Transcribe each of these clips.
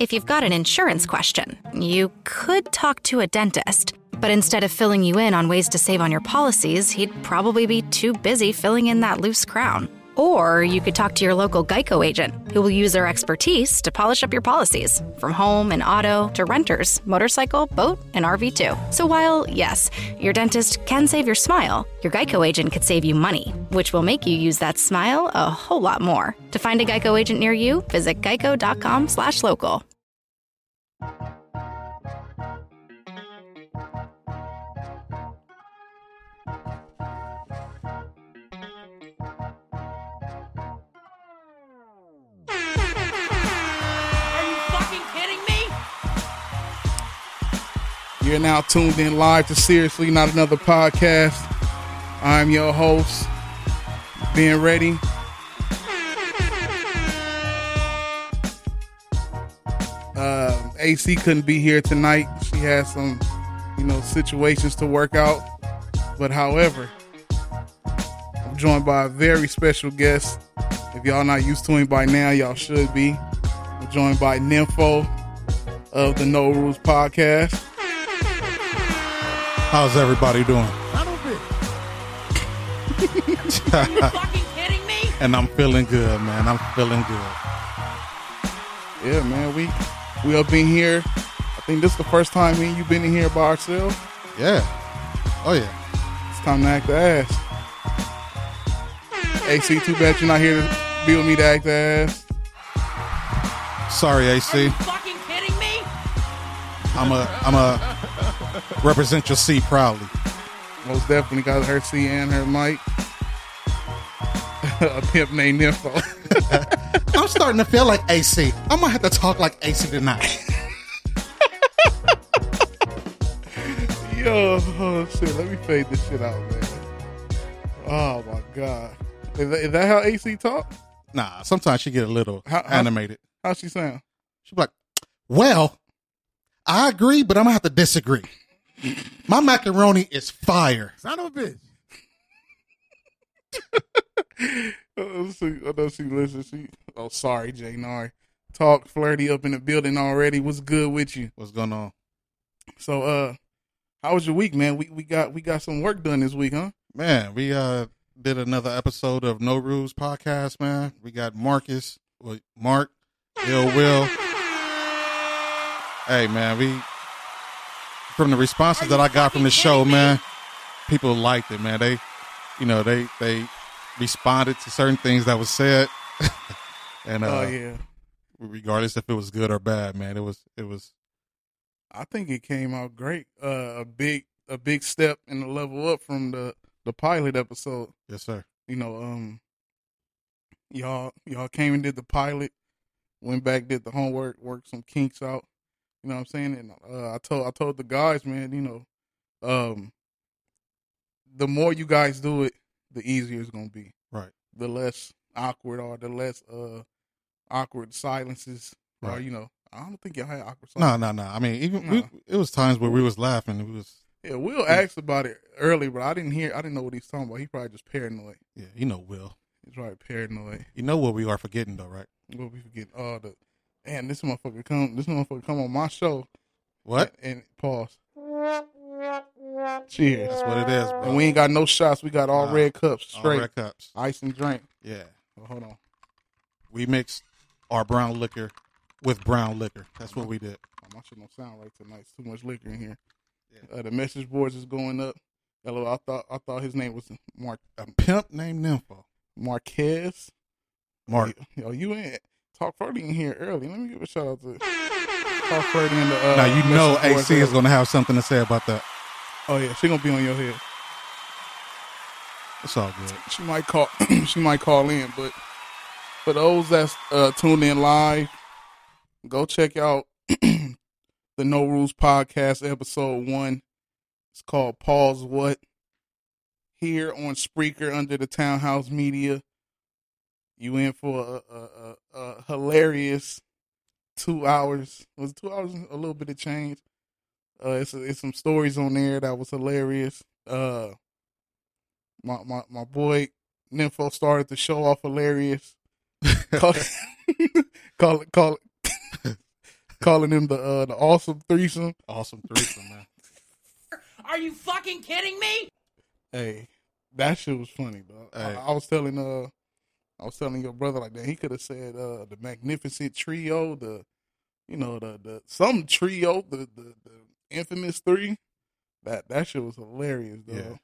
If you've got an insurance question, you could talk to a dentist. But instead of filling you in on ways to save on your policies, he'd probably be too busy filling in that loose crown. Or you could talk to your local Geico agent, who will use their expertise to polish up your policies, from home and auto to renters, motorcycle, boat, and RV too. So while, yes, your dentist can save your smile, your Geico agent could save you money, which will make you use that smile a whole lot more. To find a Geico agent near you, visit geico.com You're now tuned in live to Seriously Not Another Podcast. I'm your host, being ready. Uh, AC couldn't be here tonight. She has some, you know, situations to work out. But however, I'm joined by a very special guest. If y'all not used to him by now, y'all should be. I'm joined by Nympho of the No Rules Podcast. How's everybody doing? Are you fucking kidding me? And I'm feeling good, man. I'm feeling good. Yeah, man, we we up in here. I think this is the first time me and you been in here by ourselves. Yeah. Oh yeah. It's time to act the ass. AC, too bad you're not here to be with me to act the ass. Sorry, AC. Are AC. you fucking kidding me? I'm a I'm a represent your C proudly. Most definitely got her C and her mic. a pimp named Nympho. I'm starting to feel like AC. I'm gonna have to talk like AC tonight. Yo, oh, shit, let me fade this shit out, man. Oh my god. Is that, is that how AC talk? Nah, sometimes she get a little How- how- animated. How she sound? She be like, "Well, I agree, but I'm gonna have to disagree. My macaroni is fire. Son of a bitch. Oh, she, I know she listens. She, oh, sorry, Jay Nar. Talk flirty up in the building already. What's good with you? What's going on, So, uh, how was your week, man? We we got we got some work done this week, huh? man? We uh did another episode of No Rules podcast, man. We got Marcus, Mark, Ill Will. Hey, man, we from the responses that I got from the show, man, people liked it, man. They, you know, they they responded to certain things that was said, and uh, Oh yeah, regardless if it was good or bad, man, it was it was I think it came out great. Uh, a big a big step in the level up from the the pilot episode. yes, sir. You know, um, y'all y'all came and did the pilot, went back did the homework, worked some kinks out. You know what I'm saying? And uh, I told I told the guys, man, you know, um, the more you guys do it, the easier it's gonna be. Right. The less awkward or the less uh awkward silences. Or Right. you know, I don't think y'all had awkward No, silences. no, no. I mean, even No. we, it was times where we was laughing. We was, Yeah, Will asked about it early, but I didn't hear. I didn't know what he's talking about. He probably just paranoid. yeah, you know, Will. He's probably paranoid. You know what we are forgetting though, right? What we forget? Oh, the man, this motherfucker come. This motherfucker come on my show. What? And, and pause. Cheers. That's what it is, bro. And we ain't got no shots. We got all Nah. red cups, All straight red cups. ice and drink. Yeah, Oh, hold on. we mixed our brown liquor with brown liquor. That's what we did. Oh, my shit don't sound right tonight. It's too much liquor in here. Uh, the message boards is going up. Hello, I thought I thought his name was Mark A pimp named Nympho. Marquez. Mark. Yo, you ain't talk Ferdy in here early. Let me give a shout out to talk Ferdy in the. Uh, now you know AC is going to have something to say about that. Oh yeah, she gonna be on your head. It's all good. She might call. she might call in, but for those that's uh, tuned in live, go check out the No Rules podcast episode one. It's called Pause What. Here on Spreaker under the Townhouse Media. You in for a, a, a, a hilarious two hours. It Was two hours? A little bit of change. Uh, it's it's some stories on there that was hilarious. Uh, my my my boy Nympho started the show off hilarious. call, call it call it calling him the uh, the awesome threesome. Awesome threesome, man. Are you fucking kidding me? Hey, that shit was funny, bro. Hey. I, I was telling uh, I was telling your brother like that. He could have said uh, the magnificent trio, the you know the the some trio, the the, the infamous three. That that shit was hilarious, though. Yeah.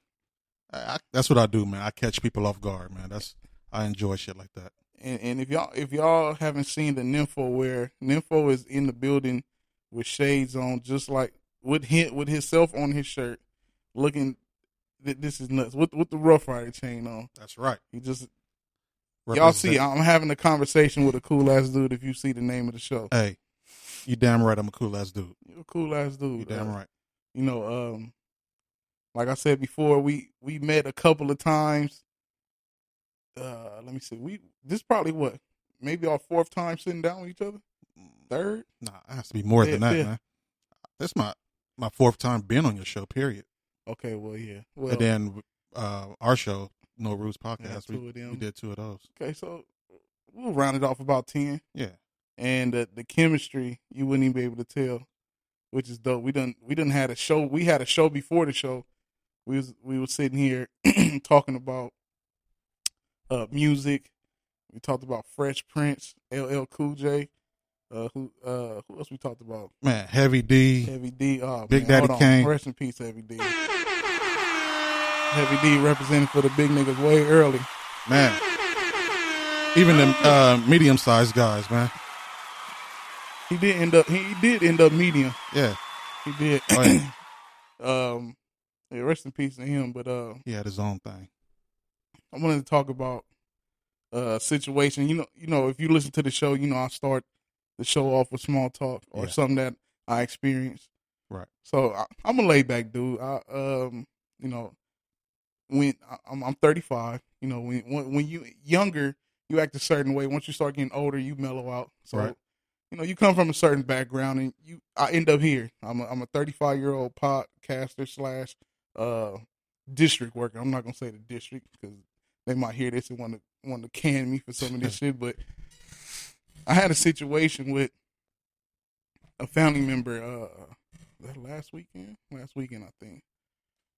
I, I, that's what I do, man. I catch people off guard, man. That's I enjoy shit like that. And, and if y'all if y'all haven't seen the Nympho where Nympho is in the building with shades on, just like with him with himself on his shirt, looking. th- This is nuts. With with the Rough Rider chain on, That's right. he just y'all see. I'm having a conversation with a cool ass dude. If you see the name of the show, Hey, you damn right. I'm a cool ass dude. you're a cool ass dude. You damn Uh, right. You know, um, like I said before, we we met a couple of times. Uh, let me see. We this probably what maybe our fourth time sitting down with each other. Third. Nah, it has to be more than that, yeah. man. This my my fourth time being on your show. Period. Okay, well, yeah. Well, and then uh, our show, No Rules yeah, Podcast. two we, of them. we did two of those. Okay, so we'll round it off about ten, Yeah. and uh, the chemistry you wouldn't even be able to tell, which is dope. We done we done had a show. We had a show before the show. We was we were sitting here talking about uh music. We talked about Fresh Prince, LL Cool J. Uh, who uh who else we talked about? Man, Heavy D. Heavy D. Oh, Big man, Daddy. Kane. Rest in peace, Heavy D. Heavy D representing for the big niggas way early. Man. Even the uh, medium sized guys, man. He did end up. He did end up medium. Yeah. He did. Oh, yeah. um, yeah, rest in peace to him. But uh, He had his own thing. I wanted to talk about uh situation. You know, you know, if you listen to the show, you know I start the show off with small talk or Yeah. something that I experienced. Right. So I, I'm a laid back dude. I um, you know, when I'm I'm 35. You know, when when, when you younger, you act a certain way. Once you start getting older, you mellow out. So. Right. You know, you come from a certain background, and you. I end up here. I'm a, I'm a 35 year old podcaster slash uh district worker. I'm not gonna say the district because they might hear this and want to want to can me for some of this shit. But I had a situation with a family member. Uh, that last weekend, last weekend I think.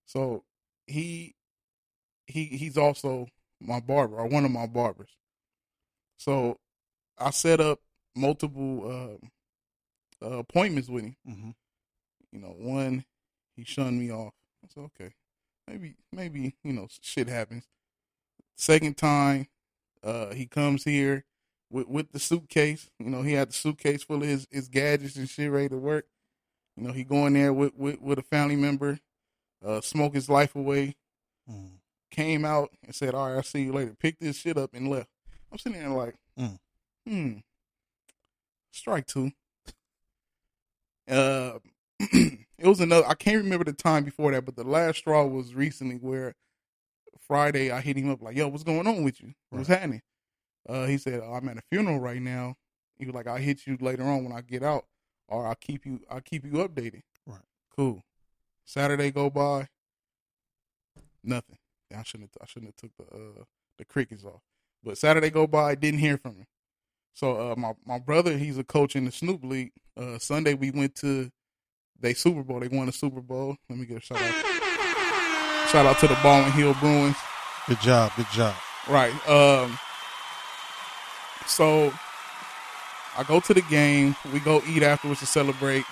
So he he he's also my barber or one of my barbers. So I set up multiple uh, uh, appointments with him. hmm You know, one he shunned me off. I said, okay, maybe maybe you know shit happens. Second time, uh, he comes here with with the suitcase. You know, he had the suitcase full of his, his gadgets and shit ready to work. You know, he going there with with, with a family member, uh, smoke his life away. Mm. Came out and said, "All right, I'll see you later." Picked this shit up and left. I'm sitting there like, Mm. hmm, strike two. Uh, it was another. I can't remember the time before that, but the last straw was recently where Friday I hit him up like, "Yo, what's going on with you? What's happening?" Uh, he said, "I'm at a funeral right now." He was like, "I'll hit you later on when I get out, or I'll keep you. I'll keep you updated." Right. Cool. Saturday go by. Nothing. I shouldn't. Have, I shouldn't have took the uh, the crickets off. But Saturday go by, didn't hear from him. So uh, my my brother, he's a coach in the Snoop League. Uh, Sunday we went to they Super Bowl. They won the Super Bowl. Let me get a shout out. Shout out to the Baldwin Hill Bruins. Good job. Good job. Right. Um. So I go to the game. We go eat afterwards to celebrate.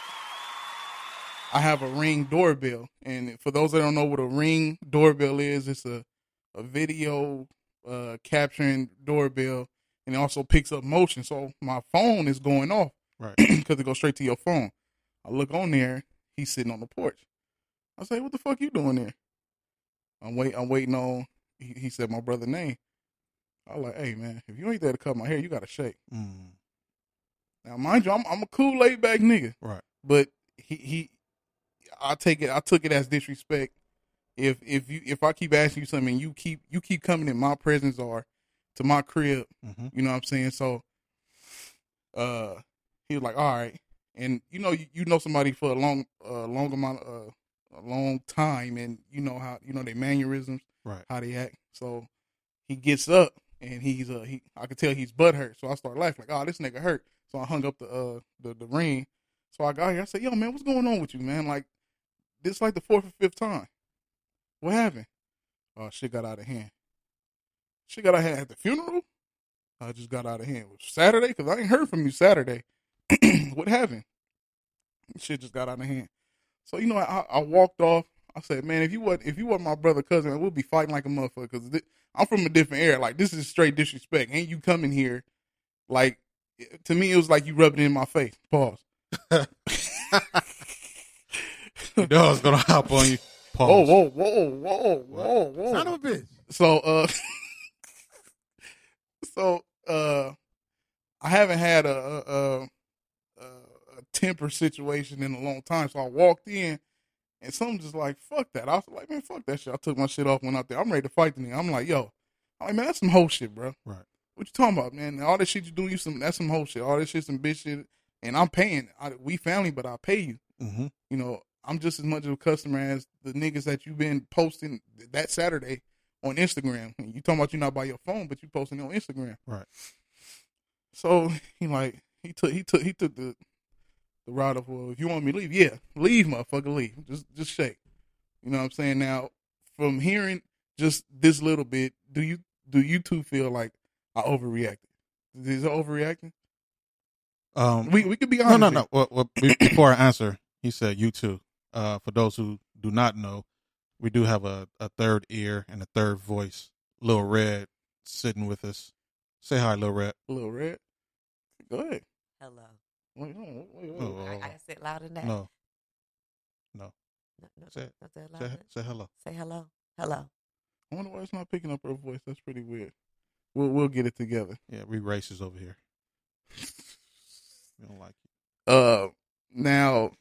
I have a ring doorbell, and for those that don't know what a ring doorbell is, it's a a video uh, capturing doorbell, and it also picks up motion. So my phone is going off Right. because it goes straight to your phone. I look on there. He's sitting on the porch. I say, "What the fuck you doing there?" I'm wait. I'm waiting on. He, he said my brother name. I was like, "Hey man, if you ain't there to cut my hair, you got to shake." Mm. Now, mind you, I'm I'm a cool, laid back nigga, Right. but he he, I take it. I took it as disrespect. If if you if I keep asking you something, and you keep you keep coming in my presence or to my crib, hmm you know what I'm saying? So, uh, he was like, "All right," and you know, you, you know somebody for a long, uh, long amount, uh, a long time, and you know how you know their mannerisms, Right. how they act. So, he gets up and he's uh he I could tell he's butt hurt. So I start laughing like, "Oh, this nigga hurt." So I hung up the uh the the ring. So I got here. I said, "Yo, man, what's going on with you, man? Like, this like the fourth or fifth time. What happened? Oh, shit got out of hand. Shit got out of hand at the funeral. I just got out of hand. Was Saturday because I ain't heard from you Saturday. what happened? Shit just got out of hand. So you know, I, I walked off. I said, man, if you was if you wasn't my brother cousin, we'll be fighting like a motherfucker. Because I'm from a different era. Like this is straight disrespect. Ain't you coming here? Like to me, it was like you rubbing it in my face. Pause. The dog's gonna hop on you. Whoa, Pause. whoa, whoa, whoa, whoa, whoa. Son of a bitch. So uh so uh I haven't had a a, a a temper situation in a long time. So I walked in and something just like fuck that. I was like, man, fuck that shit. I took my shit off, went out there. I'm ready to fight the nigga. I'm like, yo, I'm like, man, that's some whole shit, bro. Right. What you talking about, man? All this shit you do, you some that's some whole shit. All this shit some bitch shit. And I'm paying. I, we family, but I pay you. Mm-hmm. You know, I'm just as much of a customer as the niggas that you've been posting that Saturday on Instagram. You talking about you not by your phone, but you posting it on Instagram. Right. So he like he took he took he took the the route of well, if you want me to leave, yeah, leave, motherfucker, leave. Just just shake. You know what I'm saying? Now, from hearing just this little bit, do you do you two feel like I overreacted? Is it overreacting? Um, We we could be no, honest. no, here. no. Well, well, before I answer, he said you too. Uh, for those who do not know, we do have a, a third ear and a third voice. Lil Red sitting with us. Say hi, Lil Red. Little red. Go ahead. Hello. Oh, I, I can say it louder than that. No, no. No, no, Say it. say Say, say hello. Say hello. Hello. I wonder why it's not picking up her voice. That's pretty weird. We'll we'll get it together. Yeah, we racist over here. we don't like it. Uh, now,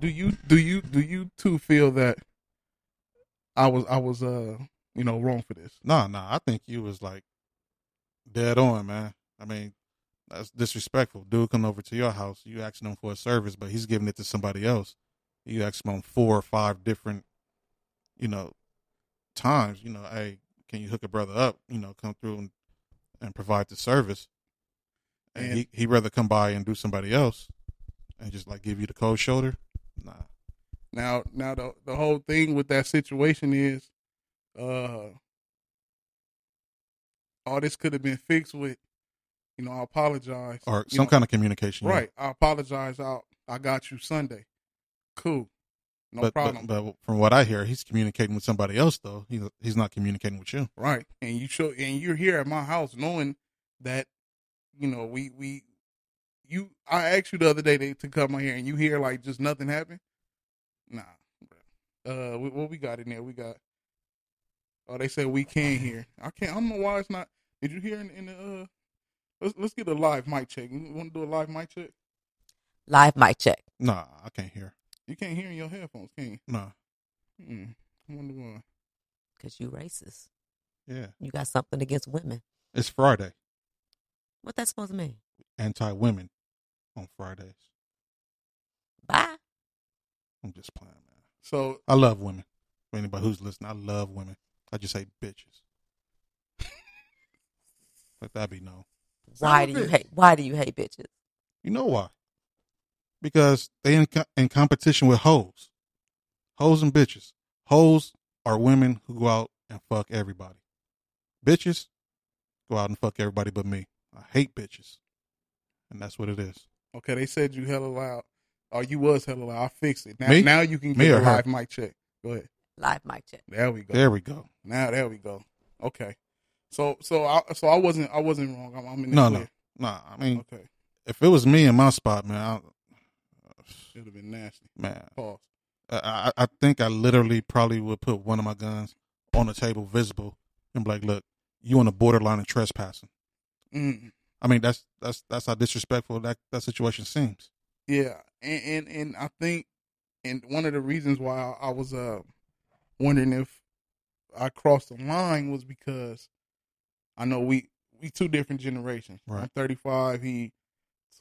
do you do you do you two feel that I was I was uh you know wrong for this? No, no. I think you was like dead on, man. I mean, that's disrespectful. Dude come over to your house, you asking him for a service, but he's giving it to somebody else. You ask him on four or five different, you know, times. You know, hey, can you hook a brother up? You know, come through and and provide the service. And, And- he he rather come by and do somebody else, and just like give you the cold shoulder. Nah, Now now the the whole thing with that situation is, uh, all this could have been fixed with, you know, I apologize or some know, kind of communication. yeah. Right, I apologize. I I got you Sunday. Cool, no but, problem. But, but from what I hear, he's communicating with somebody else, though. He's he's not communicating with you. Right. And you show and you're here at my house knowing that, you know, we we you I asked you the other day to, to come out here and you hear like just nothing happened? Nah. Bro. Uh what, what we got in there? We got Oh, they said we can hear. I can't I don't know why it's not did you hear in, in the uh let's let's get a live mic check. You want to do a live mic check? Live mic check. Nah, I can't hear. You can't hear in your headphones, can you? Nah, Mm, I wonder why. Because you racist. yeah. You got something against women. It's Friday. What that supposed to mean? Anti women on Fridays. Bye. I'm just playing, man. So I love women. For anybody who's listening, I love women. I just hate bitches. Let that be known. Why do of you bitch. hate? Why do you hate bitches? You know why? Because they in, co- in competition with hoes. Hoes and bitches. Hoes are women who go out and fuck everybody. Bitches go out and fuck everybody but me. I hate bitches. And that's what it is. Okay, they said you hella loud. Oh, you was hella loud. I fixed it. Now, Me? now you can Me get or a her? live mic check. Go ahead. Live mic check. There we go. There we go. Now there we go. Okay. So so I so I wasn't I wasn't wrong. I'm, I'm in the No, clear. no. Nah, I mean, Okay. if it was me in my spot, man, I, Should have been nasty. man, Pause. I, I I think I literally probably would put one of my guns on the table, visible, and be like, "Look, you on the borderline of trespassing." Mm. I mean, that's that's that's how disrespectful that that situation seems. Yeah, and, and and I think, and one of the reasons why I, was uh wondering if I crossed the line was because I know we we two different generations. Right. I'm 35. He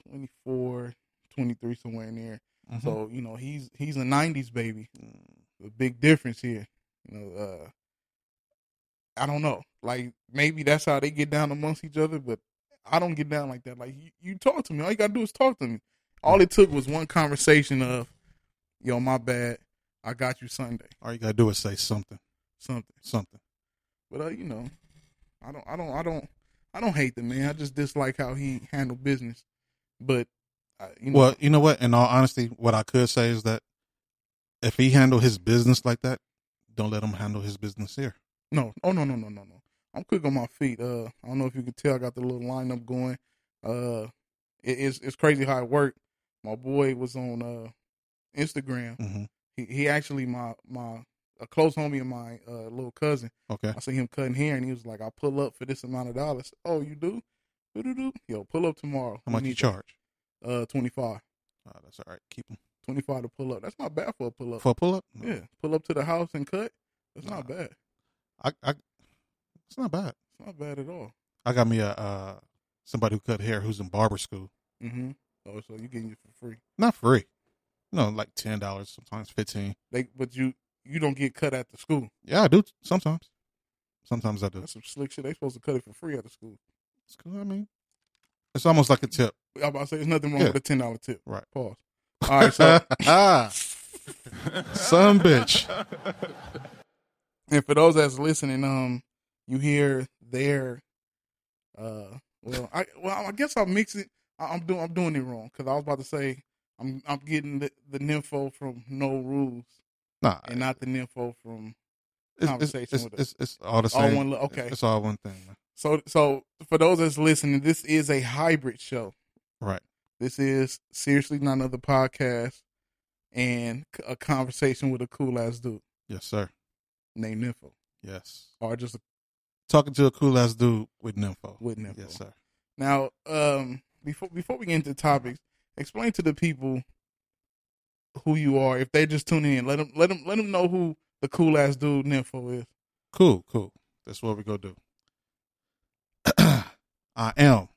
24, 23, somewhere in there. Mhm. So you know he's he's a '90s baby. A big difference here, you know. uh I don't know. Like maybe that's how they get down amongst each other, but I don't get down like that. Like you, you talk to me, all you gotta do is talk to me. All it took was one conversation of, "Yo, my bad, I got you Sunday." All you gotta do is say something, Something. something. But uh, you know, I don't, I don't, I don't, I don't hate the man. I just dislike how he handled business. But uh, you know, Well, you know what? In all honesty, what I could say is that if he handled his business like that, don't let him handle his business here. no, oh no, no, no, no, no. I'm quick on my feet. Uh, I don't know if you can tell. I got the little lineup going. Uh, it, it's it's crazy how it worked. My boy was on uh Instagram. hmm He he actually my my a close homie of my uh little cousin. Okay. I see him cutting hair, and he was like, "I'll pull up for this amount of dollars." Oh, you do? Do do do. Yo, pull up tomorrow. How much you charge? Uh, twenty five. Oh, that's all right. Keep him 25 to pull up. That's not bad for a pull up. for a pull up. Yeah, pull up to the house and cut. That's not bad. I, I, it's not bad. It's not bad at all. I got me a uh, somebody who cut hair who's in barber school. Mm-hmm. Oh, so you getting it for free? Not free. No, like ten dollars, sometimes fifteen. They, but you you don't get cut at the school. Yeah, I do sometimes. Sometimes I do. That's some slick shit. They supposed to cut it for free at the school. It's cool. I mean, it's almost like a tip. I'm about to say there's nothing wrong Yeah. with a ten dollar tip. Right. Pause. All right. So, ah, some bitch. and for those that's listening, um, you hear their, uh, well, I well, I guess I'll mix it. I- I'm doing I'm doing it wrong because I was about to say I'm I'm getting the, the nympho from No Rules Nah, and not the nympho from it's, it's, conversation it's, with us. it's, it's all the All same. one okay. It's, it's all one thing. So, so for those that's listening, this is a hybrid show. Right. This is seriously not another podcast and a conversation with a cool ass dude Yes, sir. named Nympho, Yes. or just a, Talking to a cool ass dude with nympho. with Nympho. Yes, sir. Now, um, before before we get into topics, explain to the people who you are. If they're just tuning in, let them let them let them know who the cool ass dude Nympho is. Cool, cool. That's what we go do. I am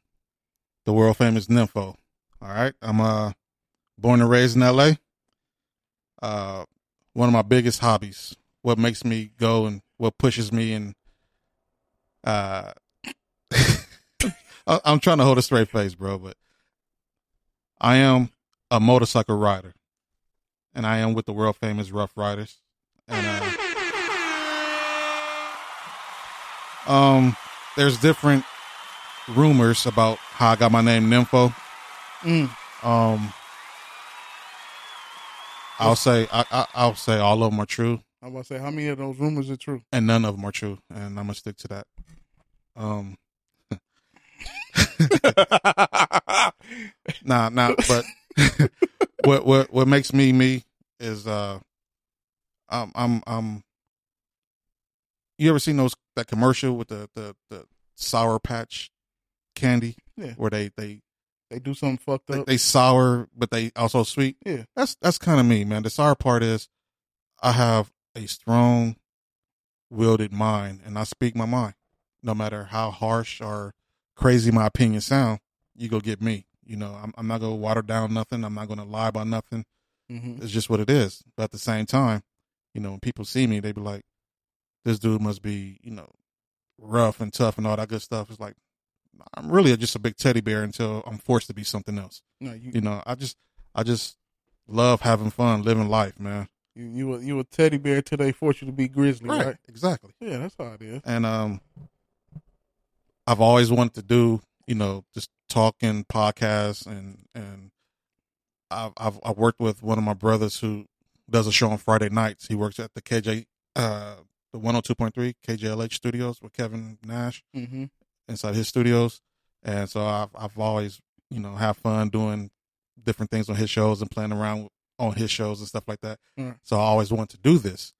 the world famous nympho. All right. I'm uh born and raised in LA. Uh one of my biggest hobbies, what makes me go and what pushes me and uh I- I'm trying to hold a straight face, bro, but I am a motorcycle rider. And I am with the world famous Rough Riders. And uh um there's different rumors about how I got my name Nympho. Mm. Um, I'll say I, I, I'll say all of them are true, I'm about to say how many of those rumors are true. and none of them are true, and I'm gonna stick to that. Um, nah, nah, but what what what makes me me is uh, I'm I'm I'm. You ever seen those that commercial with the the the sour patch candy Yeah. where they they They do something fucked they, up. they sour but they also sweet. Yeah. That's that's kind of me, man. The sour part is I have a strong wielded mind and I speak my mind. No matter how harsh or crazy my opinion sound, you go get me. You know, I'm, I'm not gonna water down nothing. I'm not gonna lie about nothing. hmm It's just what it is. But at the same time, you know, when people see me, they be like, "This dude must be, you know, rough and tough and all that good stuff." It's like I'm really just a big teddy bear until I'm forced to be something else. No, you You know, I just, I just love having fun, living life, man. You you a, you a teddy bear till they force you to be grizzly, right? Exactly. Yeah, that's how it is. And um, I've always wanted to do, you know, just talking podcasts and and I've I've I worked with one of my brothers who does a show on Friday nights. He works at the KJ uh the 102.3 KJLH studios with Kevin Nash Mm-hmm. inside his studios. And so I've I've always, you know, have fun doing different things on his shows and playing around on his shows and stuff like that. Right. So I always wanted to do this.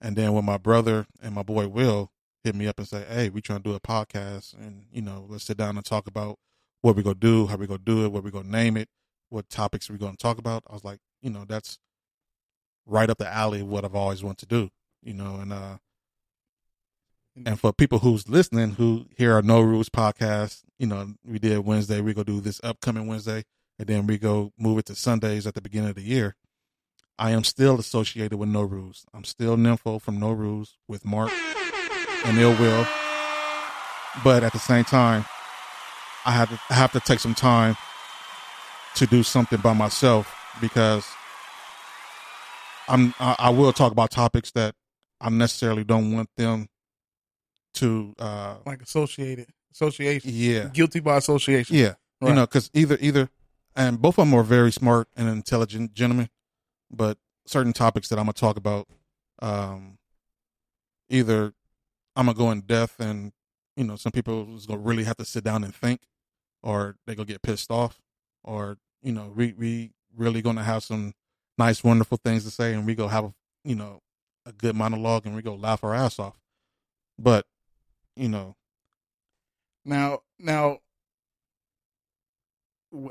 And then when my brother and my boy Will hit me up and say, Hey, we trying to do a podcast and, you know, let's sit down and talk about what we gonna do, how we gonna do it, what we gonna name it, what topics we gonna talk about. I was like, you know, that's right up the alley of what I've always wanted to do. You know, and uh and for people who's listening who hear our No Rules podcast, you know, we did Wednesday, we go do this upcoming Wednesday, and then we go move it to Sundays at the beginning of the year. I am still associated with No Rules. I'm still Nympho from No Rules with Mark and Ill Will. But at the same time, I have to I have to take some time to do something by myself because I'm I, I will talk about topics that I necessarily don't want them to uh Like associated association. yeah Guilty by association. yeah you know because either either and both of them are very smart and intelligent gentlemen but certain topics that I'm gonna talk about um either I'm gonna go in depth and you know some people is gonna really have to sit down and think or they gonna get pissed off or you know we we really gonna have some nice wonderful things to say and we go have a you know a good monologue and we go laugh our ass off. But you know. Now, now,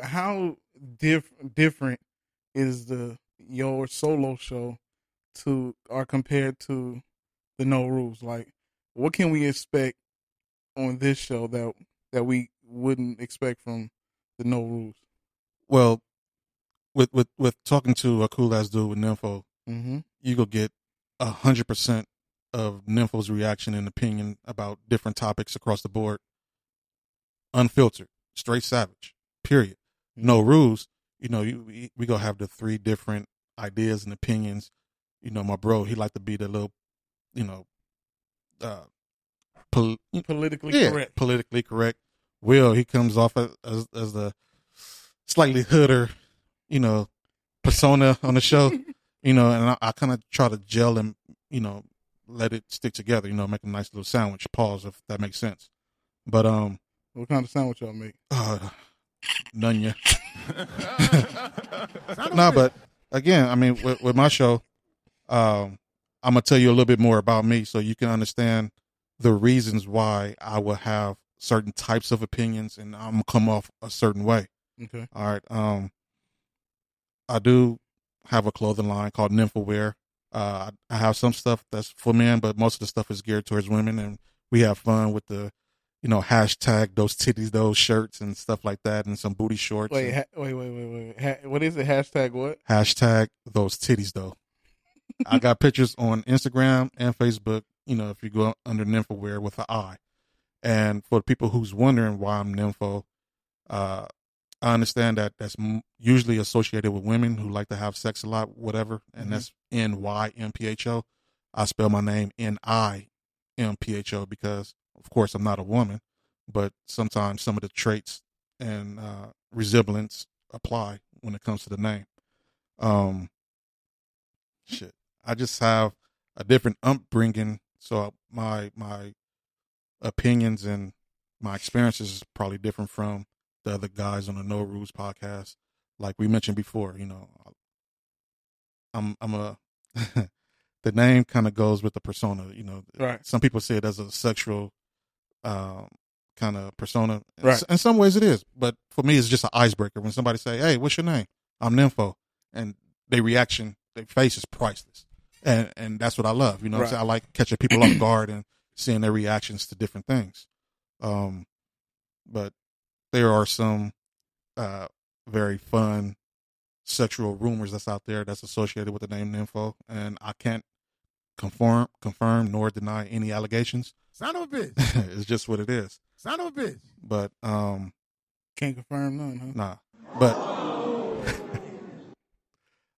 how diff- different is the your solo show to or compared to the No Rules? Like, what can we expect on this show that that we wouldn't expect from the No Rules? well with with with talking to a cool ass dude with nympho Mm-hmm. you go get a hundred percent of Nympho's reaction and opinion about different topics across the board. Unfiltered, straight savage, period. No rules. You know, you, we, we gonna have the three different ideas and opinions. You know, my bro, he like to be the little, you know, uh, pol- Politically yeah, correct. politically correct. Will he comes off as as, as the slightly hooder, you know, persona on the show, you know, and I, I kind of try to gel and you know let it stick together, you know, make a nice little sandwich. Pause if that makes sense. But um, What kind of sandwich y'all make? uh, none yet. no, but again, I mean, with, with my show, um, I'm gonna tell you a little bit more about me so you can understand the reasons why I will have certain types of opinions and I'm gonna come off a certain way. Okay. All right. Um, I do have a clothing line called Nimphowear. Uh, I I have some stuff that's for men, but most of the stuff is geared towards women, and we have fun with the, you know, hashtag those titties, those shirts, and stuff like that, and some booty shorts. Wait, and ha- wait, wait, wait, wait. Ha- what is it? Hashtag what? hashtag those titties, though. I got pictures on Instagram and Facebook. You know, if you go under Nimphowear with an I, and for the people who's wondering why I'm Nympho, uh, I understand that that's m- usually associated with women who like to have sex a lot, whatever, and Mhm. that's N Y M P H O. I spell my name N I M P H O because, of course, I'm not a woman, but sometimes some of the traits and uh, resemblance apply when it comes to the name. Um, shit, I just have a different upbringing, so my my opinions and my experiences is probably different from the other guys on the No Rules podcast. Like we mentioned before, you know, I'm I'm a the name kind of goes with the persona. You know, Right. some people see it as a sexual um, kind of persona. In Right. s- In some ways, it is, but for me, it's just an icebreaker. When somebody say, "Hey, what's your name?" I'm Nympho, and their reaction, their face is priceless, and and that's what I love. You know, what I'm Right. saying? I like catching people off guard and seeing their reactions to different things. Um, but there are some uh very fun sexual rumors that's out there that's associated with the name Nympho, and I can't confirm confirm nor deny any allegations. Son of a bitch. it's just what it is. Son of a bitch. But um, Can't confirm none, huh? nah. But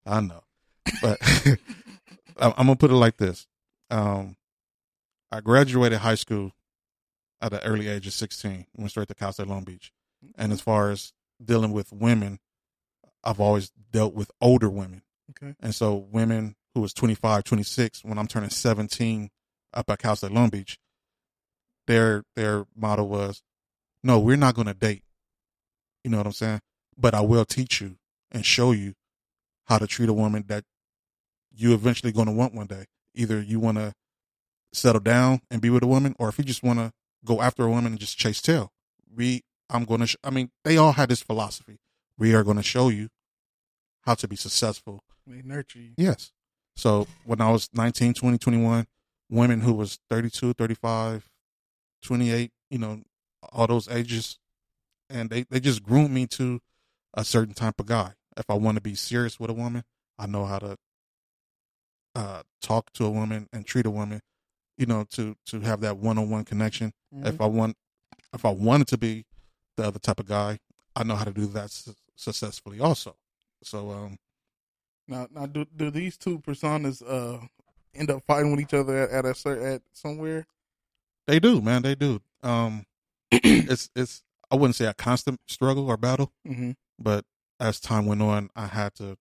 I know. But I'm I'm gonna put it like this. Um, I graduated high school at the early age of 16. Went straight to Cal State Long Beach. And as far as dealing with women, I've always dealt with older women. Okay. And so women who was 25, 26, when I'm turning 17 up at Cal State Long Beach, their their motto was, no, we're not going to date. You know what I'm saying? But I will teach you and show you how to treat a woman that you eventually going to want one day. Either you want to settle down and be with a woman, or if you just want to go after a woman and just chase tail. We, I'm going to, sh- I mean, they all had this philosophy. We are going to show you how to be successful They nurture you. Yes. So when I was 19, 20, 21, women who was 32, 35, 28, you know, all those ages, and they, they just groomed me to a certain type of guy. If I want to be serious with a woman, I know how to uh, talk to a woman and treat a woman, you know, to, to have that one-on-one connection. Mhm. If I want, if I wanted to be the other type of guy, I know how to do that s- successfully also. So um, Now, now, do do these two personas uh end up fighting with each other at, at a cer- at somewhere? they do, man, they do. Um, it's it's I wouldn't say a constant struggle or battle, Mm-hmm. but as time went on, I had to.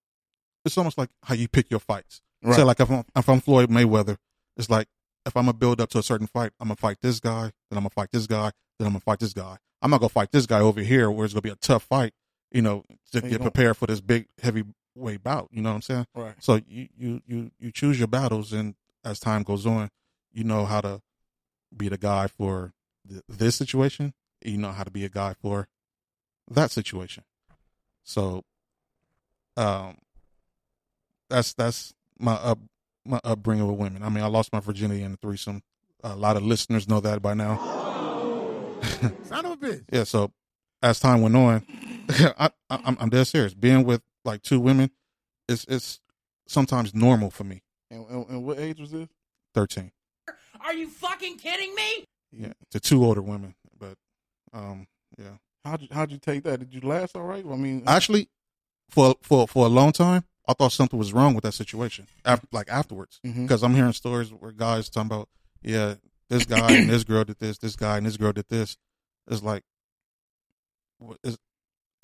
It's almost like how you pick your fights. Right. Say like if I'm, if I'm Floyd Mayweather, it's like if I'm gonna build up to a certain fight, I'm gonna fight this guy, then I'm gonna fight this guy, then I'm gonna fight this guy. I'm not gonna fight this guy over here where it's gonna be a tough fight, you know, to And get prepared for this big heavyweight bout. You know what I'm saying? Right. So you you you you choose your battles, and as time goes on, you know how to be the guy for th- this situation. You know how to be a guy for that situation. So, um, that's that's my up my upbringing with women. I mean, I lost my virginity in a threesome. A lot of listeners know that by now. Son of a bitch. Yeah. So as time went on, I, I, I'm I'm dead serious. Being with like two women, it's it's sometimes normal for me. And, and, and what age was this? Thirteen. Are you fucking kidding me? Yeah, to two older women, but um, yeah. How'd you how'd you take that? Did you last all right? I mean, Actually, for for for a long time, I thought something was wrong with that situation. After, like afterwards, because I'm hearing stories where guys talking about, yeah, this guy and this girl did this, this guy and this girl did this. It's like, what is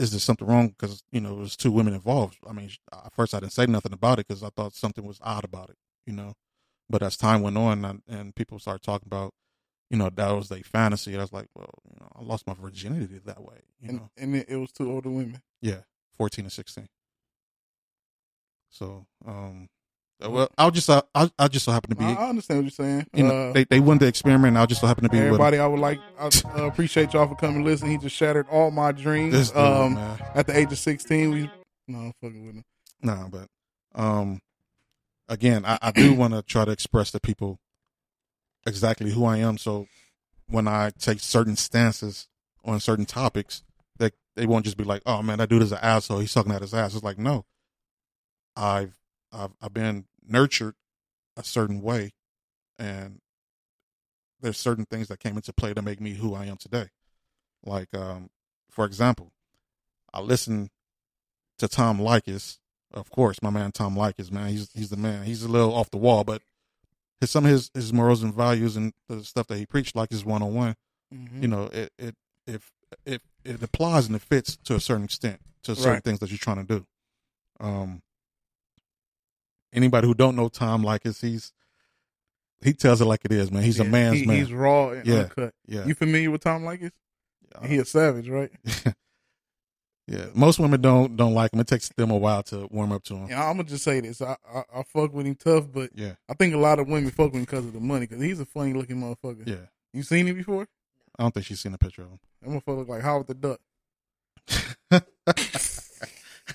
is there something wrong? Because you know, there's two women involved. I mean, at first I didn't say nothing about it because I thought something was odd about it. You know, but as time went on and, and people started talking about, you know, that was their fantasy. I was like, well, you know, I lost my virginity that way. You and, know, and it, it was two older women. yeah, fourteen and sixteen. So, um, well, I'll just uh, I I just so happen to be, I, I understand what you're saying. you know, Uh, they they wanted to experiment. I just so happen to be everybody, I would like I uh, appreciate y'all for coming and listening. He just shattered all my dreams. This um, at the age of 16, we no I'm fucking with him. No, but um, again, I, I do want to try to express to people exactly who I am. So when I take certain stances on certain topics, that they won't just be like, "Oh man, that dude is an asshole. He's sucking at his ass." It's like, no, I've I've I've been nurtured a certain way, and there's certain things that came into play to make me who I am today. Like, um, for example, I listen to Tom Leykis, of course, my man Tom Leykis, man, he's he's the man. He's a little off the wall, but his, some of his his morals and values and the stuff that he preached, like his one on one, Mm-hmm. you know, it it if it it applies and it fits to a certain extent to certain Right. things that you're trying to do. Um, anybody who don't know Tom Leykis, he's he tells it like it is, man. He's a man's he- man. He's raw and Yeah. uncut. yeah, You familiar with Tom Likas? Uh, he a savage, right? yeah. Most women don't don't like him. It takes them a while to warm up to him. Yeah, I'm gonna just say this. I, I I fuck with him tough, but Yeah, I think a lot of women fuck with him because of the money. Because he's a funny looking motherfucker. yeah. You seen him before? I don't think she's seen a picture of him. That motherfucker look like Howard the Duck.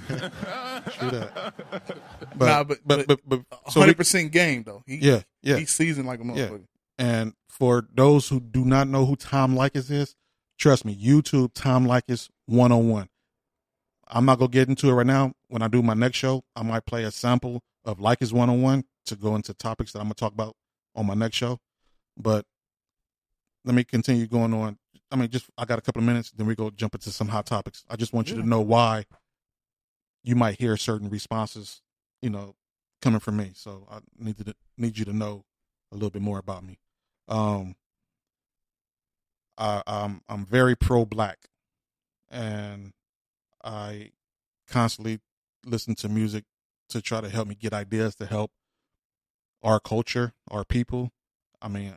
True that. But, Nah, but- but, but, but, so Hundred percent game though. He, yeah, yeah. He's seasoned like a motherfucker. And for those who do not know who Tom Leykis is, trust me, YouTube Tom Leykis 101. I'm not going to get into it right now. When I do my next show, I might play a sample of Leykis 101 to go into topics that I'm going to talk about on my next show. But let me continue going on. I mean, just I got a couple of minutes, then we go jump into some hot topics. I just want you Yeah. to know why you might hear certain responses, you know, coming from me. So I need to need you to know a little bit more about me. Um, I, I'm I'm very pro black, and I constantly listen to music to try to help me get ideas to help our culture, our people. I mean,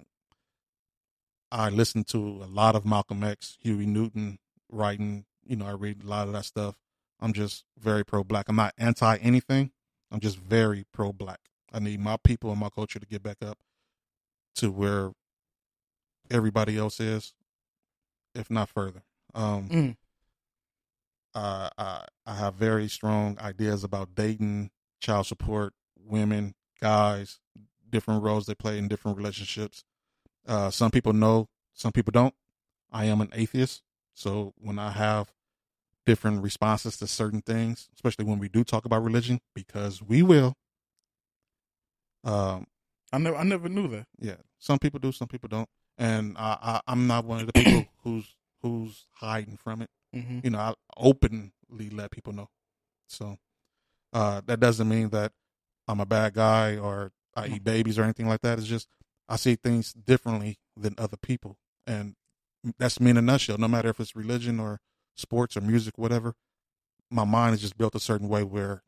I listen to a lot of Malcolm X, Huey Newton writing. You know, I read a lot of that stuff. I'm just very pro black. I'm not anti anything. I'm just very pro black. I need my people and my culture to get back up to where everybody else is, if not further. Um, Mm. I, I I have very strong ideas about dating, child support, women, guys, different roles they play in different relationships. Uh, some people know, some people don't. I am an atheist, so when I have different responses to certain things, especially when we do talk about religion, because we will. Um, I never I never knew that. yeah, some people do, some people don't, and I, I I'm not one of the people who's who's hiding from it. hmm You know, I openly let people know. So uh, that doesn't mean that I'm a bad guy or I eat babies or anything like that. It's just I see things differently than other people, and that's me in a nutshell. No matter if it's religion or sports or music, whatever, my mind is just built a certain way where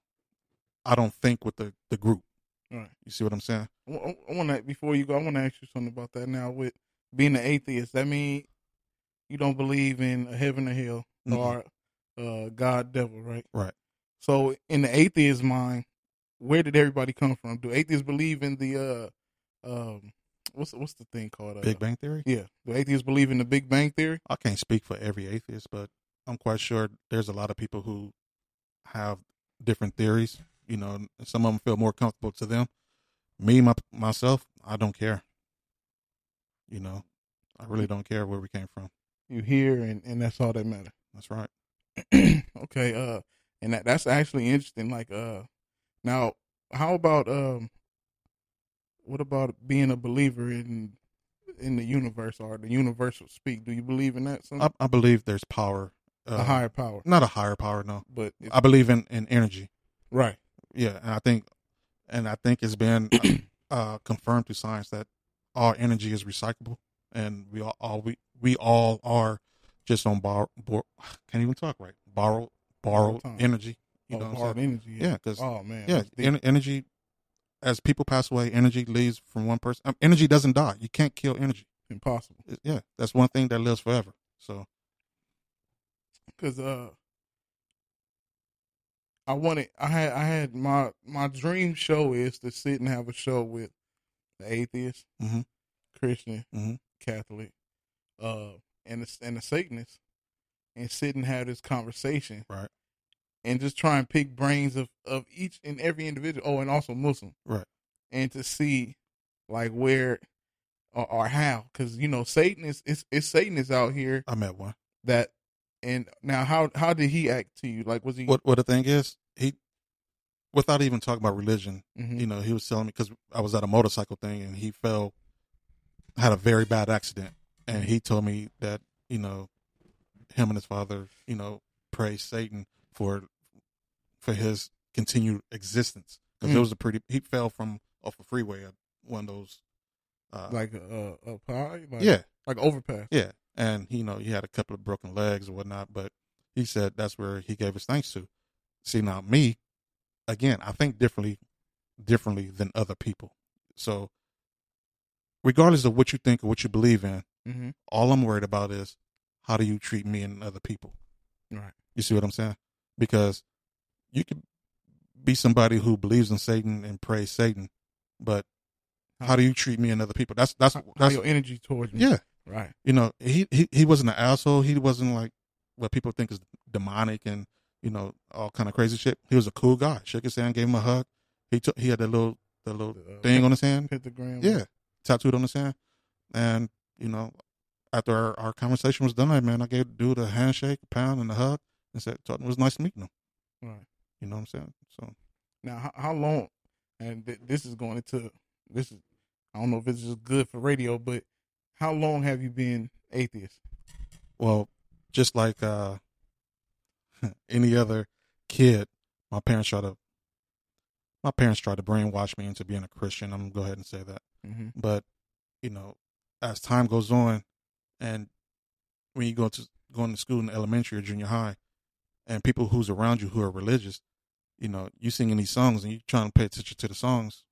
I don't think with the the group. Right. You see what I'm saying? I want to before you go. I want to ask you something about that. Now, with being an atheist, that mean you don't believe in a heaven or hell Mhm. or uh, God, devil, right? Right. So, in the atheist mind, where did everybody come from? Do atheists believe in the uh, um, what's what's the thing called? Uh, Big Bang Theory. Yeah. Do atheists believe in the Big Bang theory? I can't speak for every atheist, but I'm quite sure there's a lot of people who have different theories. You know, some of them feel more comfortable to them. Me, my, myself, I don't care. You know, I really don't care where we came from. You hear, and and that's all that matter. That's right. okay, uh, and that that's actually interesting. Like, uh, now, how about um, what about being a believer in in the universe or the universal speak? Do you believe in that? Some I, I believe there's power. Uh, a higher power, Not a higher power, no. but I believe in, in energy. right, Yeah, and I think, and I think it's been uh, confirmed through science that all energy is recyclable, and we all, all we we all are just on borrow. Bor- can't even talk right. Borrow borrowed energy. You oh, know, what I'm hard saying? energy. Yeah, 'cause- oh man, yeah, en- energy. As people pass away, energy leaves from one person. Um, energy doesn't die. You can't kill energy. impossible. It- yeah, that's one thing that lives forever. So Cause uh, I wanted, I had, I had my my dream show is to sit and have a show with the atheist, Mhm. Christian, Mhm. Catholic, uh, and the and the Satanist, and sit and have this conversation, Right. And just try and pick brains of of each and every individual. Oh, and also Muslim, Right. And to see like where or, or how, because you know Satan is it's, it's Satan is out here I met one. that and now how how did he act to you like was he What what the thing is, he, without even talking about religion, Mhm. you know, he was telling me because I was at a motorcycle thing and he fell, had a very bad accident, and he told me that you know, him and his father, you know, praised Satan for for his continued existence because Mm. it was a pretty. He fell from off a freeway at one of those. Uh, like a a, a pie like, yeah, like overpass yeah, and you know he had a couple of broken legs or whatnot, but he said that's where he gave his thanks to. See now me, again, I think differently, differently than other people. So, regardless of what you think or what you believe in, mm-hmm. all I'm worried about is how do you treat me and other people. right You see what I'm saying? Because you could be somebody who believes in Satan and praise Satan, but how do you treat me and other people? That's that's how, how that's your energy towards me yeah. Right You know, he he he wasn't an asshole. He wasn't like what people think is demonic and you know all kind of crazy shit. He was a cool guy. Shook his hand, gave him a hug. He took he had that little the little The, uh, thing on his hand. pentagram Yeah, tattooed on his hand. And you know, after our, our conversation was done, I man, I gave the dude a handshake, a pound, and a hug, and said, "Told it was nice meeting him." right You know what I'm saying? So now how, how long and th- this is going into this is I don't know if it's just good for radio but how long have you been atheist Well, just like uh, any other kid, my parents try to my parents tried to brainwash me into being a Christian. I'm gonna go ahead and say that. mm-hmm. But you know, as time goes on, and when you go to going to school in elementary or junior high, and people who's around you who are religious, you know, you singing these songs and you trying to pay attention to the songs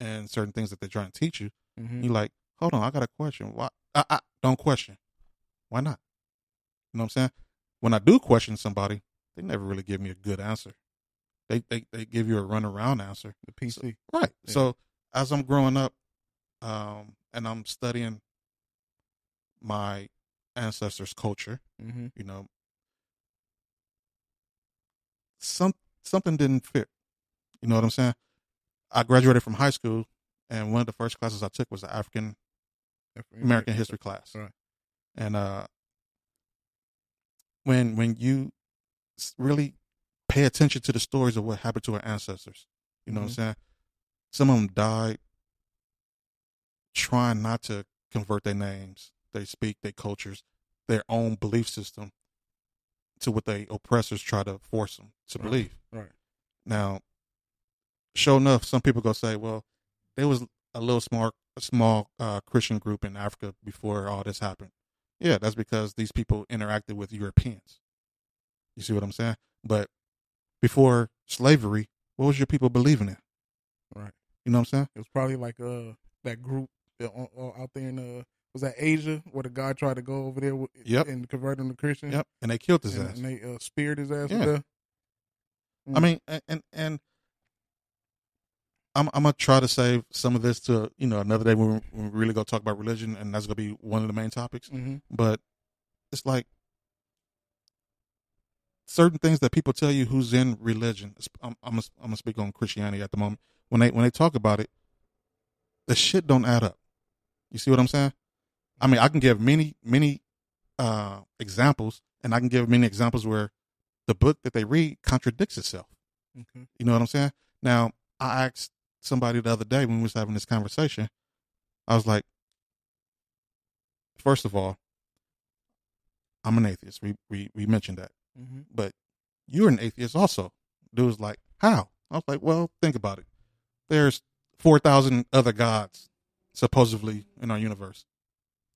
and certain things that they're trying to teach you. Mm-hmm. You're like, hold on, I got a question. Why? I, I, don't question. Why not? You know what I'm saying? When I do question somebody, they never really give me a good answer. They they, they give you a runaround answer. the PC Right. Yeah. So as I'm growing up, um, and I'm studying my ancestors' culture, mm-hmm. you know, some something didn't fit. You know what I'm saying? I graduated from high school, and one of the first classes I took was the African American history class. Right. And uh, when when you really pay attention to the stories of what happened to our ancestors, you know what I'm Mhm. saying? Some of them died trying not to convert their names, they speak, their cultures, their own belief system to what they oppressors try to force them to Right. believe. Right. Now, sure enough, some people go say, well, there was a little small, a small uh, Christian group in Africa before all this happened. Yeah, that's because these people interacted with Europeans. You see what I'm saying? But before slavery, what was your people believing in? Right. You know what I'm saying? It was probably like uh that group uh, uh, out there in uh was that Asia where the guy tried to go over there with, Yep. and convert him to Christian. Yep. And they killed his And, ass. and they uh, speared his ass Yeah. with I mean, and and, and I'm I'm gonna try to save some of this to you know another day when we, really go talk about religion, and that's gonna be one of the main topics. hmm But it's like certain things that people tell you who's in religion. I'm I'm gonna, I'm gonna speak on Christianity at the moment. When they when they talk about it, the shit don't add up. You see what I'm saying? I mean, I can give many many uh, examples, and I can give many examples where the book that they read contradicts itself. Okay. You know what I'm saying? Now, I asked somebody the other day when we was having this conversation. I was like, first of all, I'm an atheist. We we we mentioned that, hmm but you're an atheist also. Dude was like, how? I was like, well, think about it. There's four thousand other gods supposedly in our universe.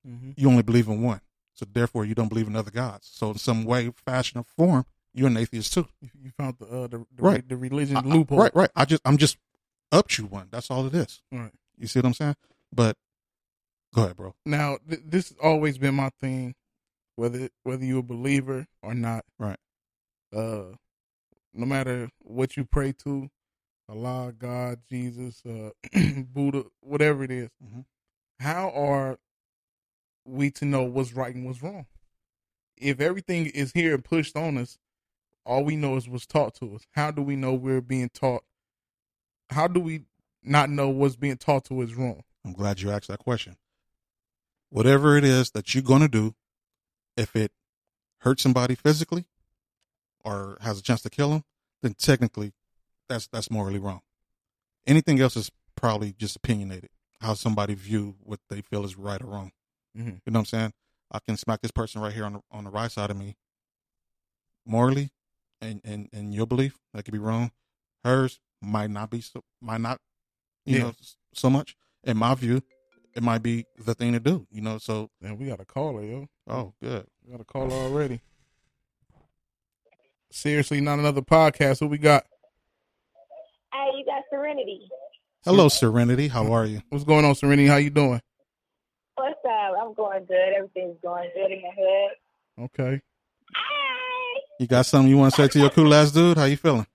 hmm You only believe in one, so therefore you don't believe in other gods. So in some way, fashion, or form, you're an atheist too. You, found the uh the, the Right. the religion I- loophole. right, right. I just I'm just up you one. That's all it is. Right. You see what I'm saying? But go ahead, bro. Now th- this has always been my thing, whether whether you're a believer or not. Right. Uh, no matter what you pray to, Allah, God, Jesus, uh, Buddha, whatever it is, Mhm. how are we to know what's right and what's wrong? If everything is here and pushed on us, all we know is what's taught to us. How do we know we're being taught? How do we not know what's being taught to us is wrong? I'm glad you asked that question. Whatever it is that you're going to do, if it hurts somebody physically or has a chance to kill them, then technically that's that's morally wrong. Anything else is probably just opinionated. How somebody view what they feel is right or wrong. Mhm. You know what I'm saying? I can smack this person right here on the on the right side of me. Morally, and and and your belief that could be wrong. Hers might not be so might not, you Yeah. know, so much. In my view, it might be the thing to do. You know, so and we got a caller, yo. oh, good. We got a caller already. Seriously, not another podcast. Who we got? Hey, you got Serenity. Hello, Serenity. How are you? What's going on, Serenity? How you doing? What's up? I'm going good. Everything's going good in the hood. Okay. Hey, You got something you want to say to your cool ass dude? How you feeling?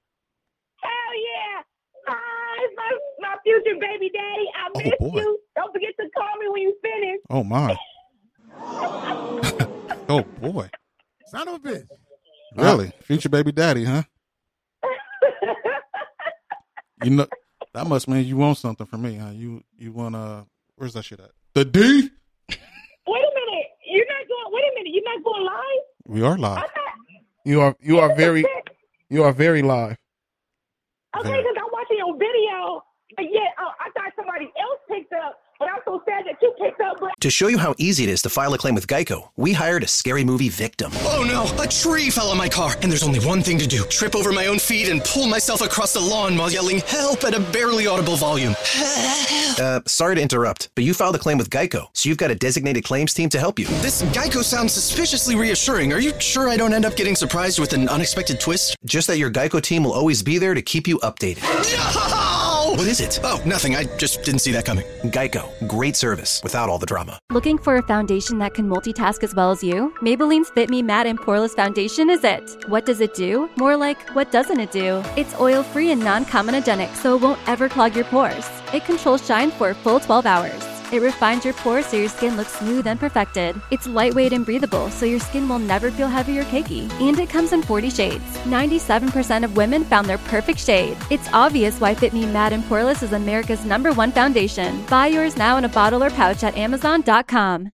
hell yeah! Hi, it's my my future baby daddy. I Oh, boy. you. Don't forget to call me when you finish. Oh my. oh boy. Son of a bitch. Really? Future baby daddy, huh? You know that must mean you want something from me, huh? You you want uh where's that shit at? The D? wait a minute. You're not going. Wait a minute. You're not going live. We are live. thought. You are you are very you are very live. Okay, because I'm watching your video, but yet uh, I thought somebody else picked up. But I'm so sad that you picked up. But To show you how easy it is to file a claim with Geico, we hired a scary movie victim. Oh no, a tree fell on my car, and there's only one thing to do trip over my own feet and pull myself across the lawn while yelling help at a barely audible volume. Uh, sorry to interrupt, but you filed a claim with Geico, so you've got a designated claims team to help you. This Geico sounds suspiciously reassuring. Are you sure I don't end up getting surprised with an unexpected twist? Just that your Geico team will always be there to keep you updated. No! What is it? Oh, nothing. I just didn't see that coming. Geico, great service without all the drama. Looking for a foundation that can multitask as well as you? Maybelline's Fit Me Matte and Poreless Foundation is it. What does it do? More like, what doesn't it do? It's oil free and non comedogenic, so it won't ever clog your pores. It controls shine for a full 12 hours. It refines your pores so your skin looks smooth and perfected. It's lightweight and breathable, so your skin will never feel heavy or cakey. And it comes in 40 shades. 97% of women found their perfect shade. It's obvious why Fit Me Matte and Poreless is America's number one foundation. Buy yours now in a bottle or pouch at Amazon.com.